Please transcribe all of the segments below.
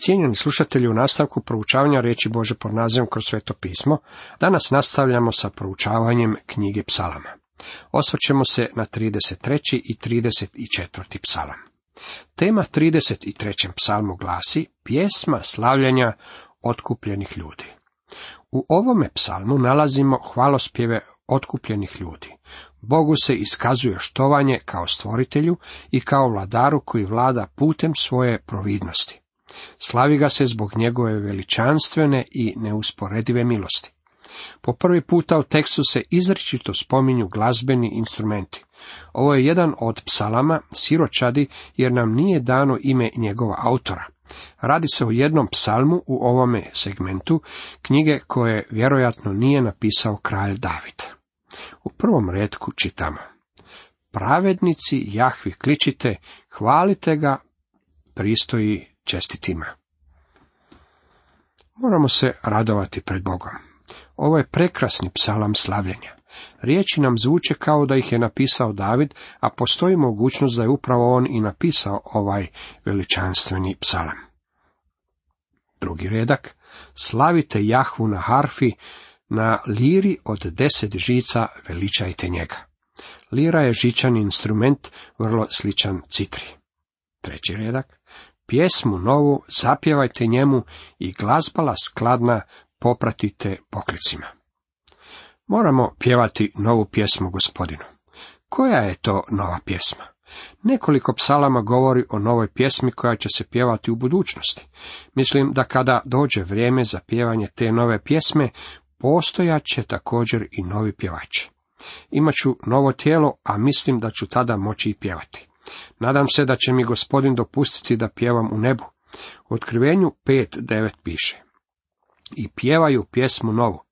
Cijenjeni slušatelji u nastavku proučavanja riječi Bože pod nazivom kroz sveto pismo, danas nastavljamo sa proučavanjem knjige psalama. Osvrćemo se na 33. i 34. psalam. Tema 33. psalmu glasi pjesma slavljanja otkupljenih ljudi. U ovome psalmu nalazimo hvalospjeve otkupljenih ljudi. Bogu se iskazuje štovanje kao stvoritelju i kao vladaru koji vlada putem svoje providnosti. Slavi ga se zbog njegove veličanstvene i neusporedive milosti. Po prvi puta u tekstu se izričito spominju glazbeni instrumenti. Ovo je jedan od psalama siročadi jer nam nije dano ime njegova autora. Radi se o jednom psalmu u ovome segmentu knjige koje vjerojatno nije napisao kralj David. U prvom redku čitamo. Pravednici Jahvi kličite, hvalite ga, pristoji čestitima. Moramo se radovati pred Bogom. Ovo je prekrasni psalam slavljenja. Riječi nam zvuče kao da ih je napisao David, a postoji mogućnost da je upravo on i napisao ovaj veličanstveni psalam. Drugi redak. Slavite Jahvu na harfi, na liri od deset žica veličajte njega. Lira je žičan instrument, vrlo sličan citri. Treći redak. Pjesmu novu zapjevajte njemu i glazbala skladna popratite pokricima. Moramo pjevati novu pjesmu gospodinu. Koja je to nova pjesma? Nekoliko psalama govori o novoj pjesmi koja će se pjevati u budućnosti. Mislim da kada dođe vrijeme za pjevanje te nove pjesme, postojat će također i novi pjevači. Imaću novo tijelo, a mislim da ću tada moći i pjevati. Nadam se da će mi gospodin dopustiti da pjevam u nebu. U otkrivenju 5.9 piše. I pjevaju pjesmu novu.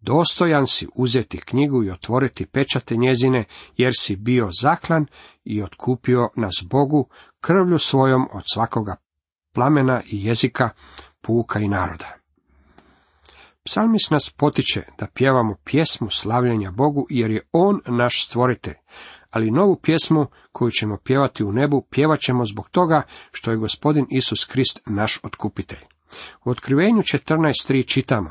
Dostojan si uzeti knjigu i otvoriti pečate njezine, jer si bio zaklan i otkupio nas Bogu krvlju svojom od svakoga plamena i jezika, puka i naroda. Psalmis nas potiče da pjevamo pjesmu slavljenja Bogu, jer je On naš stvoritelj, ali novu pjesmu koju ćemo pjevati u nebu, pjevat ćemo zbog toga što je gospodin Isus Krist naš otkupitelj. U otkrivenju 14.3 čitamo,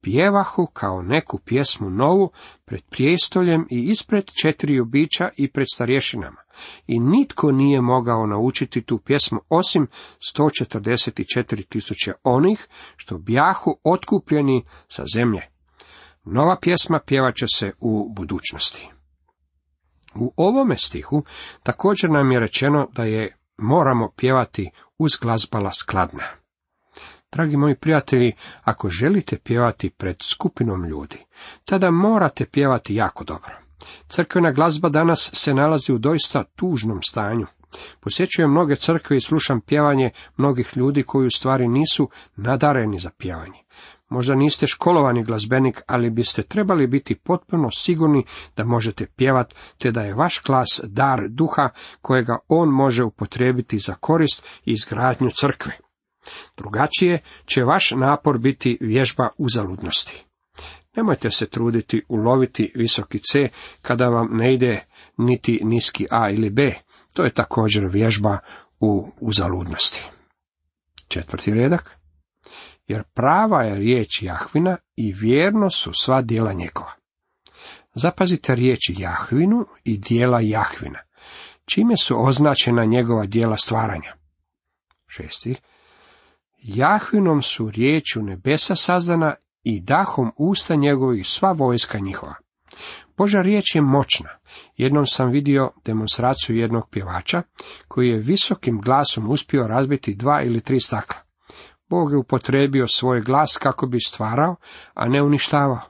pjevahu kao neku pjesmu novu pred prijestoljem i ispred četiri bića i pred starješinama. I nitko nije mogao naučiti tu pjesmu osim 144 tisuće onih što bjahu otkupljeni sa zemlje. Nova pjesma pjevat će se u budućnosti. U ovome stihu također nam je rečeno da je moramo pjevati uz glazbala skladna. Dragi moji prijatelji, ako želite pjevati pred skupinom ljudi, tada morate pjevati jako dobro. Crkvena glazba danas se nalazi u doista tužnom stanju. Posjećujem mnoge crkve i slušam pjevanje mnogih ljudi koji u stvari nisu nadareni za pjevanje. Možda niste školovani glazbenik, ali biste trebali biti potpuno sigurni da možete pjevat, te da je vaš glas dar duha kojega on može upotrijebiti za korist i izgradnju crkve. Drugačije će vaš napor biti vježba uzaludnosti. Nemojte se truditi uloviti visoki C kada vam ne ide niti niski A ili B. To je također vježba u uzaludnosti. Četvrti redak jer prava je riječ Jahvina i vjerno su sva djela njegova. Zapazite riječi Jahvinu i dijela Jahvina, čime su označena njegova dijela stvaranja. Šesti. Jahvinom su riječu nebesa sazdana i dahom usta njegovih sva vojska njihova. Boža riječ je moćna. Jednom sam vidio demonstraciju jednog pjevača, koji je visokim glasom uspio razbiti dva ili tri stakla. Bog je upotrebio svoj glas kako bi stvarao, a ne uništavao.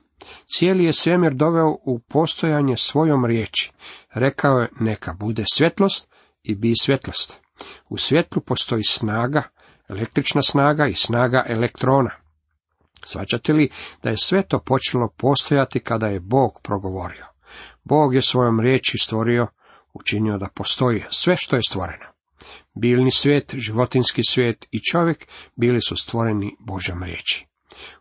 Cijeli je svemir doveo u postojanje svojom riječi. Rekao je neka bude svjetlost i bi svjetlost. U svjetlu postoji snaga, električna snaga i snaga elektrona. Svaćate li da je sve to počelo postojati kada je Bog progovorio? Bog je svojom riječi stvorio, učinio da postoji sve što je stvoreno. Biljni svijet, životinski svijet i čovjek bili su stvoreni Božom riječi.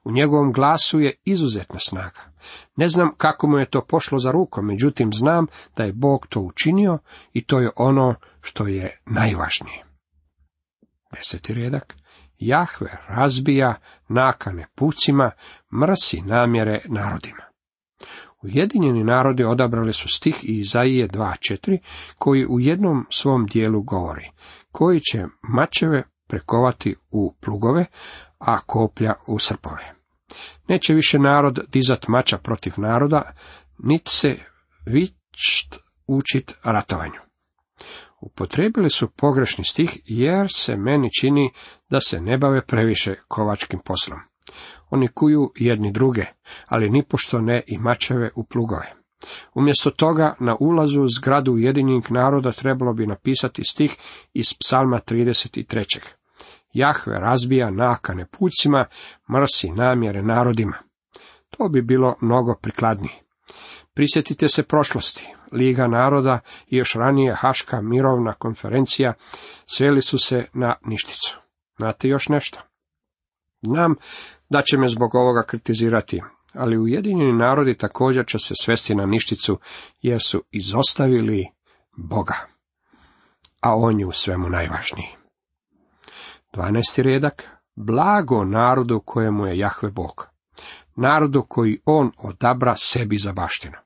U njegovom glasu je izuzetna snaga. Ne znam kako mu je to pošlo za rukom, međutim znam da je Bog to učinio i to je ono što je najvažnije. Deseti redak. Jahve razbija nakane pucima, mrsi namjere narodima. Ujedinjeni narodi odabrali su stih Izaije 2.4, koji u jednom svom dijelu govori, koji će mačeve prekovati u plugove, a koplja u srpove. Neće više narod dizat mača protiv naroda, niti se vičt učit ratovanju. Upotrebili su pogrešni stih jer se meni čini da se ne bave previše kovačkim poslom. Oni kuju jedni druge, ali nipošto ne i mačeve u plugove. Umjesto toga na ulazu u zgradu Ujedinjenih naroda trebalo bi napisati stih iz psalma 33. Jahve razbija nakane pucima, mrsi namjere narodima. To bi bilo mnogo prikladnije. Prisjetite se prošlosti. Liga naroda i još ranije Haška mirovna konferencija sveli su se na ništicu. Znate još nešto? Znam da će me zbog ovoga kritizirati, ali Ujedinjeni narodi također će se svesti na ništicu, jer su izostavili Boga. A on je u svemu najvažniji. 12. redak. Blago narodu kojemu je Jahve Bog. Narodu koji on odabra sebi za baštinu.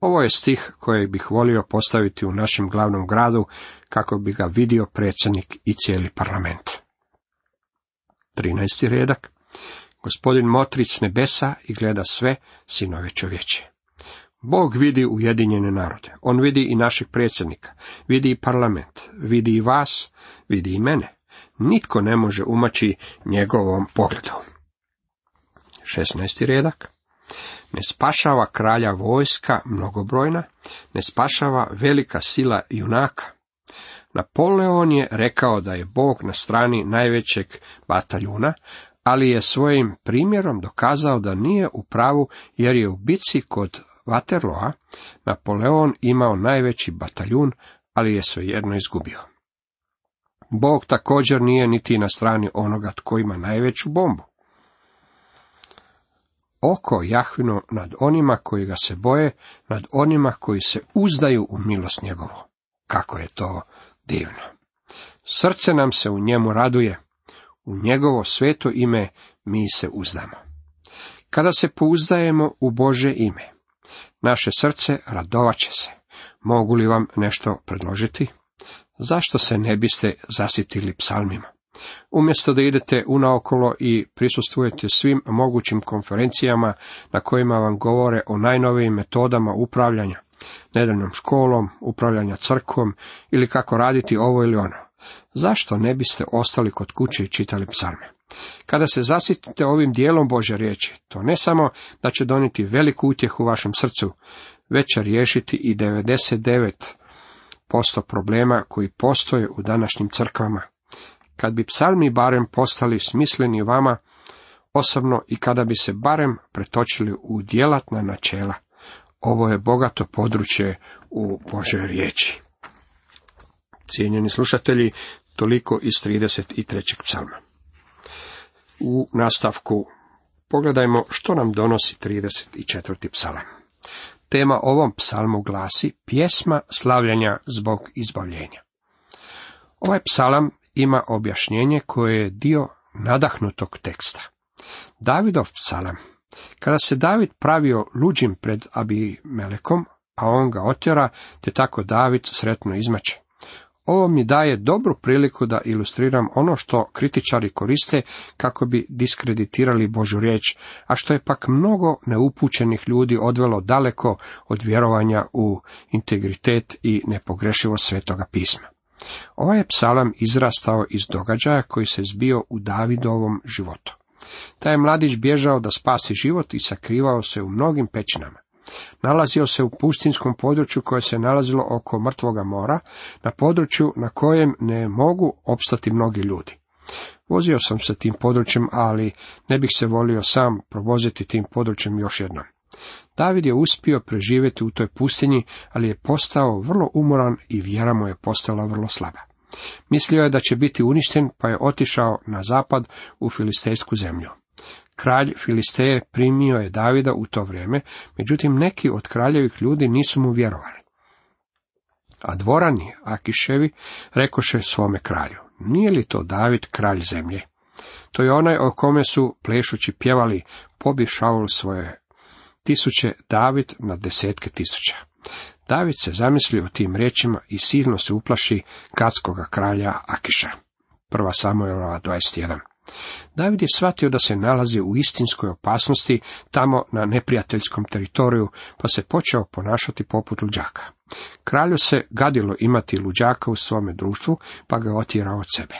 Ovo je stih koji bih volio postaviti u našem glavnom gradu, kako bi ga vidio predsjednik i cijeli parlament. 13. redak. Gospodin motri s nebesa i gleda sve sinove čovječe. Bog vidi ujedinjene narode. On vidi i našeg predsjednika, vidi i parlament, vidi i vas, vidi i mene. Nitko ne može umaći njegovom pogledu. 16. redak. Ne spašava kralja vojska mnogobrojna, ne spašava velika sila junaka. Napoleon je rekao da je Bog na strani najvećeg bataljuna, ali je svojim primjerom dokazao da nije u pravu jer je u bici kod Waterloa Napoleon imao najveći bataljun, ali je svejedno izgubio. Bog također nije niti na strani onoga tko ima najveću bombu. Oko Jahvino nad onima koji ga se boje, nad onima koji se uzdaju u milost njegovu. Kako je to divno. Srce nam se u njemu raduje, u njegovo sveto ime mi se uzdamo. Kada se pouzdajemo u Bože ime, naše srce radovaće se. Mogu li vam nešto predložiti? Zašto se ne biste zasitili psalmima? Umjesto da idete unaokolo i prisustvujete svim mogućim konferencijama na kojima vam govore o najnovijim metodama upravljanja, nedeljnom školom, upravljanja crkvom ili kako raditi ovo ili ono. Zašto ne biste ostali kod kuće i čitali psalme? Kada se zasitite ovim dijelom Bože riječi, to ne samo da će doniti veliku utjehu u vašem srcu, već će riješiti i 99% problema koji postoje u današnjim crkvama. Kad bi psalmi barem postali smisleni vama, osobno i kada bi se barem pretočili u djelatna načela, ovo je bogato područje u Božoj riječi. Cijenjeni slušatelji, toliko iz 33. psalma. U nastavku pogledajmo što nam donosi 34. psalam. Tema ovom psalmu glasi pjesma slavljanja zbog izbavljenja. Ovaj psalam ima objašnjenje koje je dio nadahnutog teksta. Davidov psalam. Kada se David pravio luđim pred Abimelekom, a on ga otjera, te tako David sretno izmače. Ovo mi daje dobru priliku da ilustriram ono što kritičari koriste kako bi diskreditirali Božu riječ, a što je pak mnogo neupućenih ljudi odvelo daleko od vjerovanja u integritet i nepogrešivo svetoga pisma. Ovaj je psalam izrastao iz događaja koji se zbio u Davidovom životu. Taj mladić bježao da spasi život i sakrivao se u mnogim pećinama. Nalazio se u pustinskom području koje se nalazilo oko mrtvoga mora, na području na kojem ne mogu opstati mnogi ljudi. Vozio sam se tim područjem, ali ne bih se volio sam provoziti tim područjem još jednom. David je uspio preživjeti u toj pustinji, ali je postao vrlo umoran i vjera mu je postala vrlo slaba. Mislio je da će biti uništen, pa je otišao na zapad u filistejsku zemlju. Kralj Filisteje primio je Davida u to vrijeme, međutim neki od kraljevih ljudi nisu mu vjerovali. A dvorani Akiševi rekoše svome kralju, nije li to David kralj zemlje? To je onaj o kome su plešući pjevali, pobi Šaul svoje tisuće, David na desetke tisuća. David se zamisli o tim riječima i silno se uplaši katskoga kralja Akiša. Prva Samuelova 21. David je shvatio da se nalazi u istinskoj opasnosti tamo na neprijateljskom teritoriju, pa se počeo ponašati poput luđaka. Kralju se gadilo imati luđaka u svome društvu, pa ga otjerao od sebe.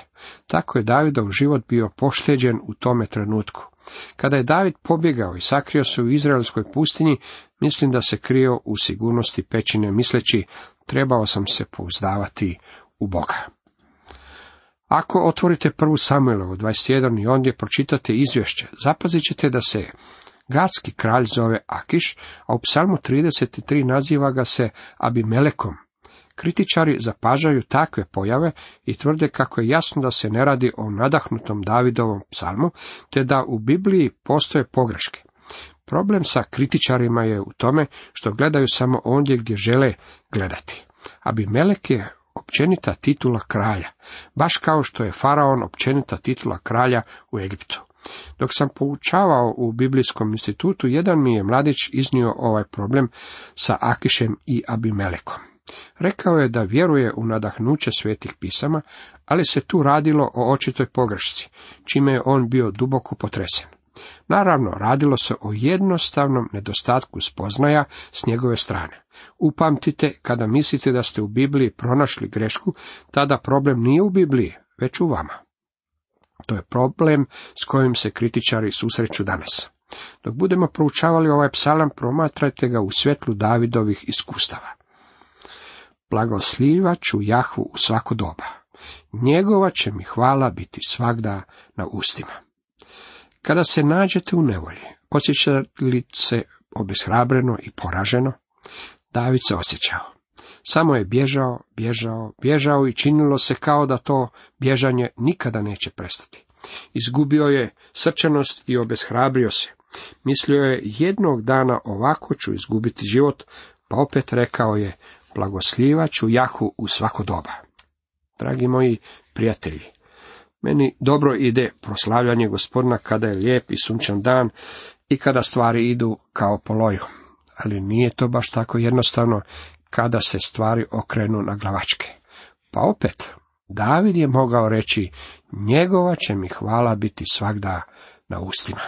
Tako je Davidov život bio pošteđen u tome trenutku. Kada je David pobjegao i sakrio se u izraelskoj pustinji, mislim da se krio u sigurnosti pećine, misleći, trebao sam se pouzdavati u Boga. Ako otvorite prvu Samuelovu 21 i ondje pročitate izvješće, zapazit ćete da se Gatski kralj zove Akiš, a u psalmu 33 naziva ga se Abimelekom. Kritičari zapažaju takve pojave i tvrde kako je jasno da se ne radi o nadahnutom Davidovom psalmu, te da u Bibliji postoje pogreške. Problem sa kritičarima je u tome što gledaju samo ondje gdje žele gledati. Abimelek je općenita titula kralja, baš kao što je faraon općenita titula kralja u Egiptu. Dok sam poučavao u Biblijskom institutu, jedan mi je mladić iznio ovaj problem sa Akišem i Abimelekom. Rekao je da vjeruje u nadahnuće svetih pisama, ali se tu radilo o očitoj pogrešci, čime je on bio duboko potresen. Naravno, radilo se o jednostavnom nedostatku spoznaja s njegove strane. Upamtite, kada mislite da ste u Bibliji pronašli grešku, tada problem nije u Bibliji, već u vama. To je problem s kojim se kritičari susreću danas. Dok budemo proučavali ovaj psalam, promatrajte ga u svjetlu Davidovih iskustava. Blagoslivat ću Jahvu u svako doba. Njegova će mi hvala biti svagda na ustima. Kada se nađete u nevolji, osjećate li se obeshrabreno i poraženo? David se osjećao. Samo je bježao, bježao, bježao i činilo se kao da to bježanje nikada neće prestati. Izgubio je srčanost i obeshrabrio se. Mislio je jednog dana ovako ću izgubiti život, pa opet rekao je blagoslivaću Jahu u svako doba. Dragi moji prijatelji, meni dobro ide proslavljanje gospodina kada je lijep i sunčan dan i kada stvari idu kao po loju. Ali nije to baš tako jednostavno kada se stvari okrenu na glavačke. Pa opet, David je mogao reći, njegova će mi hvala biti svagda na ustima.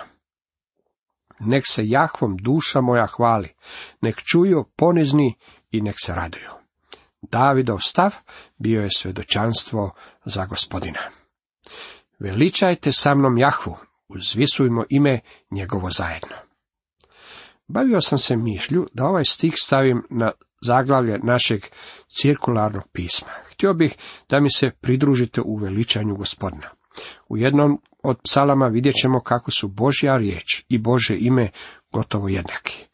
Nek se Jahvom duša moja hvali, nek čuju ponizni i nek se raduju. Davidov stav bio je svedočanstvo za gospodina. Veličajte sa mnom Jahvu, uzvisujmo ime njegovo zajedno. Bavio sam se mišlju da ovaj stih stavim na zaglavlje našeg cirkularnog pisma. Htio bih da mi se pridružite u veličanju gospodina. U jednom od psalama vidjet ćemo kako su Božja riječ i Bože ime gotovo jednaki.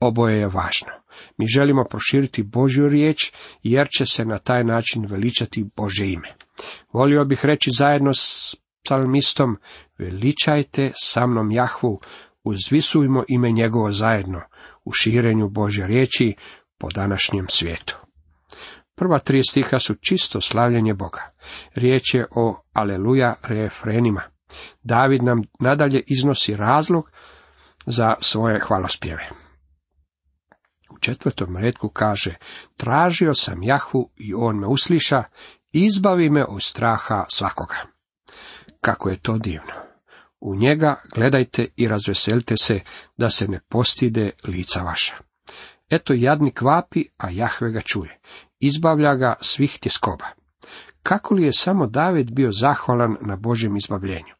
Oboje je važno. Mi želimo proširiti Božju riječ, jer će se na taj način veličati Bože ime. Volio bih reći zajedno s psalmistom, veličajte sa mnom Jahvu, uzvisujmo ime njegovo zajedno, u širenju Božje riječi po današnjem svijetu. Prva tri stiha su čisto slavljenje Boga. Riječ je o aleluja refrenima. David nam nadalje iznosi razlog za svoje hvalospjeve. U četvrtom redku kaže, tražio sam Jahvu i on me usliša, izbavi me od straha svakoga. Kako je to divno. U njega gledajte i razveselite se, da se ne postide lica vaša. Eto jadnik vapi, a Jahve ga čuje. Izbavlja ga svih tjeskoba. Kako li je samo David bio zahvalan na Božjem izbavljenju?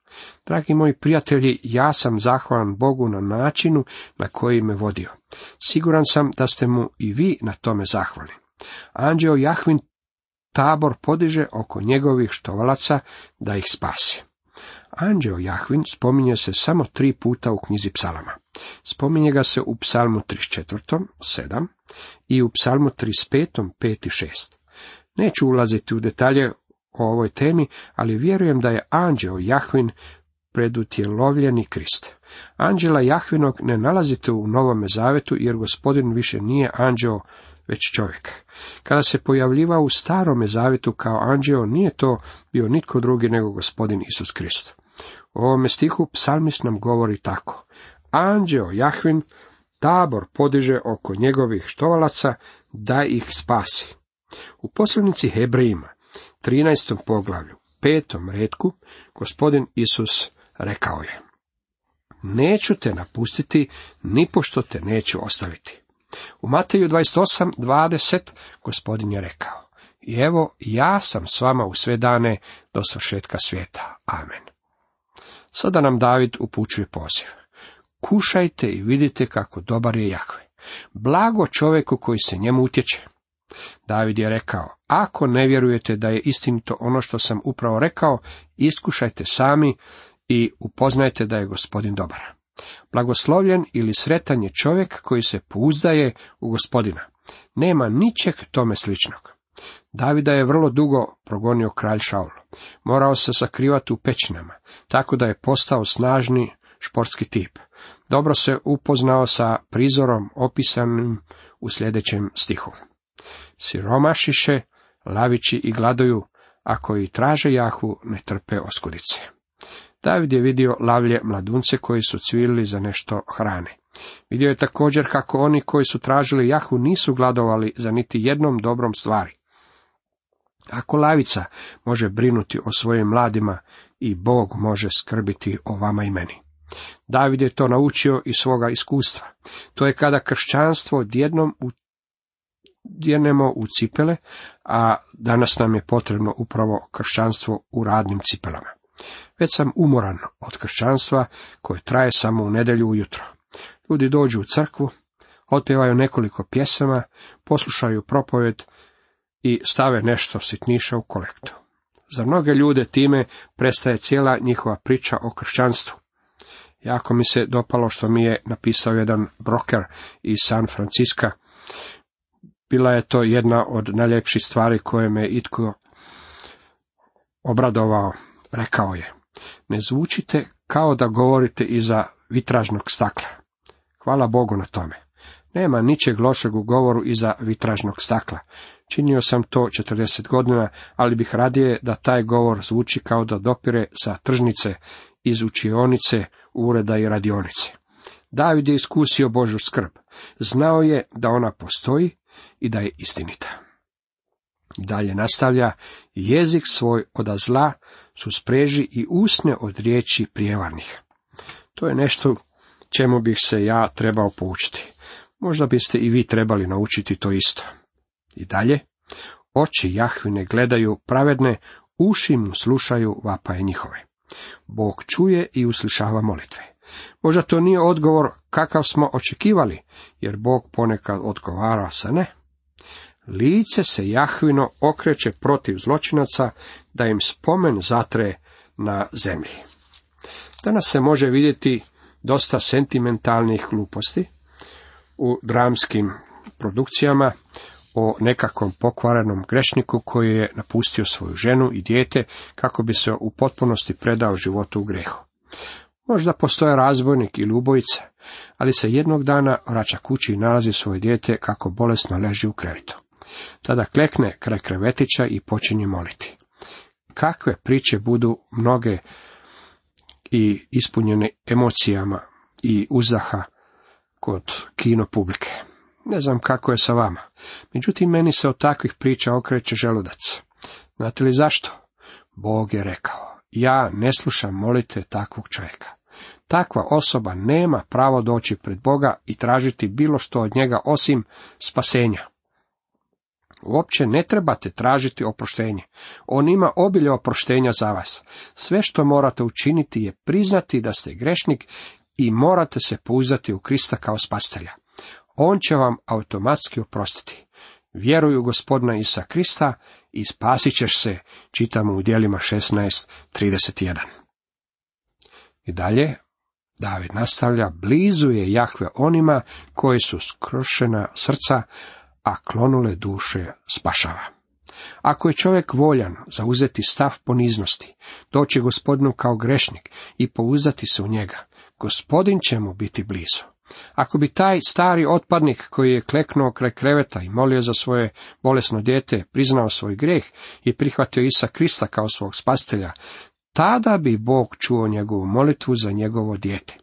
Dragi moji prijatelji, ja sam zahvalan Bogu na načinu na koji me vodio. Siguran sam da ste mu i vi na tome zahvali. Anđeo Jahvin tabor podiže oko njegovih štovalaca da ih spasi. Anđeo Jahvin spominje se samo tri puta u knjizi psalama. Spominje ga se u psalmu 34. 7 i u psalmu 35. 5 i 6. Neću ulaziti u detalje o ovoj temi, ali vjerujem da je anđeo Jahvin predutjelovljeni Krist. Anđela Jahvinog ne nalazite u Novome Zavetu, jer gospodin više nije anđeo, već čovjek. Kada se pojavljivao u Starome Zavetu kao anđeo, nije to bio nitko drugi nego gospodin Isus Krist. U ovome stihu psalmist nam govori tako. Anđeo Jahvin tabor podiže oko njegovih štovalaca da ih spasi. U poslanici Hebrejima, 13. poglavlju, petom redku, gospodin Isus rekao je. Neću te napustiti, ni pošto te neću ostaviti. U Mateju 28, 20, gospodin je rekao. I evo, ja sam s vama u sve dane do svršetka svijeta. Amen. Sada nam David upućuje poziv. Kušajte i vidite kako dobar je Jahve. Blago čovjeku koji se njemu utječe. David je rekao, ako ne vjerujete da je istinito ono što sam upravo rekao, iskušajte sami i upoznajte da je gospodin dobar. Blagoslovljen ili sretan je čovjek koji se pouzdaje u gospodina. Nema ničeg tome sličnog. Davida je vrlo dugo progonio kralj Šaul. Morao se sakrivati u pećinama, tako da je postao snažni športski tip. Dobro se upoznao sa prizorom opisanim u sljedećem stihu. Siromašiše, lavići i gladuju, a koji traže jahu ne trpe oskudice. David je vidio lavlje mladunce koji su cvilili za nešto hrane. Vidio je također kako oni koji su tražili jahu nisu gladovali za niti jednom dobrom stvari. Ako lavica može brinuti o svojim mladima, i Bog može skrbiti o vama i meni. David je to naučio iz svoga iskustva. To je kada kršćanstvo odjednom udjenemo u cipele, a danas nam je potrebno upravo kršćanstvo u radnim cipelama. Već sam umoran od kršćanstva koje traje samo u nedjelju ujutro. Ljudi dođu u crkvu, otpjevaju nekoliko pjesama, poslušaju propovjed i stave nešto sitniša u kolektu. Za mnoge ljude time prestaje cijela njihova priča o kršćanstvu. Jako mi se dopalo što mi je napisao jedan broker iz San Franciska. Bila je to jedna od najljepših stvari koje me itko obradovao. Rekao je, ne zvučite kao da govorite iza vitražnog stakla. Hvala Bogu na tome. Nema ničeg lošeg u govoru iza vitražnog stakla. Činio sam to 40 godina, ali bih radije da taj govor zvuči kao da dopire sa tržnice, iz učionice, ureda i radionice. David je iskusio Božu skrb. Znao je da ona postoji i da je istinita. Dalje nastavlja, jezik svoj od zla su spreži i usne od riječi prijevarnih. To je nešto čemu bih se ja trebao poučiti. Možda biste i vi trebali naučiti to isto. I dalje, oči Jahvine gledaju pravedne, uši mu slušaju vapaje njihove. Bog čuje i uslišava molitve. Možda to nije odgovor kakav smo očekivali, jer Bog ponekad odgovara sa ne. Lice se Jahvino okreće protiv zločinaca, da im spomen zatre na zemlji. Danas se može vidjeti dosta sentimentalnih gluposti u dramskim produkcijama o nekakvom pokvarenom grešniku koji je napustio svoju ženu i dijete kako bi se u potpunosti predao životu u grehu. Možda postoje razbojnik ili ubojica, ali se jednog dana vraća kući i nalazi svoje dijete kako bolesno leži u krevetu. Tada klekne kraj krevetića i počinje moliti. Kakve priče budu mnoge i ispunjene emocijama i uzdaha kod kino publike. Ne znam kako je sa vama. Međutim, meni se od takvih priča okreće želudac. Znate li zašto? Bog je rekao, ja ne slušam molite takvog čovjeka. Takva osoba nema pravo doći pred Boga i tražiti bilo što od njega osim spasenja. Uopće ne trebate tražiti oproštenje. On ima obilje oproštenja za vas. Sve što morate učiniti je priznati da ste grešnik i morate se pouzdati u Krista kao spastelja. On će vam automatski oprostiti. Vjeruju gospodina Isa Krista i spasit ćeš se, čitamo u dijelima 16.31. I dalje, David nastavlja, blizu je Jahve onima koji su skrošena srca, a klonule duše spašava. Ako je čovjek voljan zauzeti stav poniznosti, doći gospodinu kao grešnik i pouzdati se u njega, gospodin će mu biti blizu. Ako bi taj stari otpadnik koji je kleknuo kraj kreveta i molio za svoje bolesno dijete, priznao svoj greh i prihvatio Isa Krista kao svog spastelja, tada bi Bog čuo njegovu molitvu za njegovo dijete.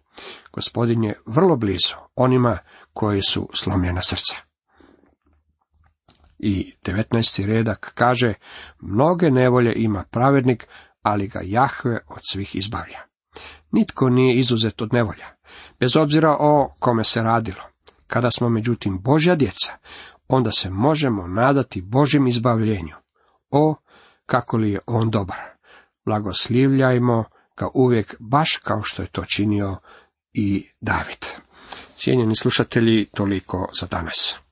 Gospodin je vrlo blizu onima koji su slomljena srca. I 19. redak kaže, mnoge nevolje ima pravednik, ali ga Jahve od svih izbavlja. Nitko nije izuzet od nevolja, bez obzira o kome se radilo. Kada smo međutim Božja djeca, onda se možemo nadati Božjem izbavljenju. O, kako li je on dobar! Blagoslivljajmo ga uvijek baš kao što je to činio i David. Cijenjeni slušatelji, toliko za danas.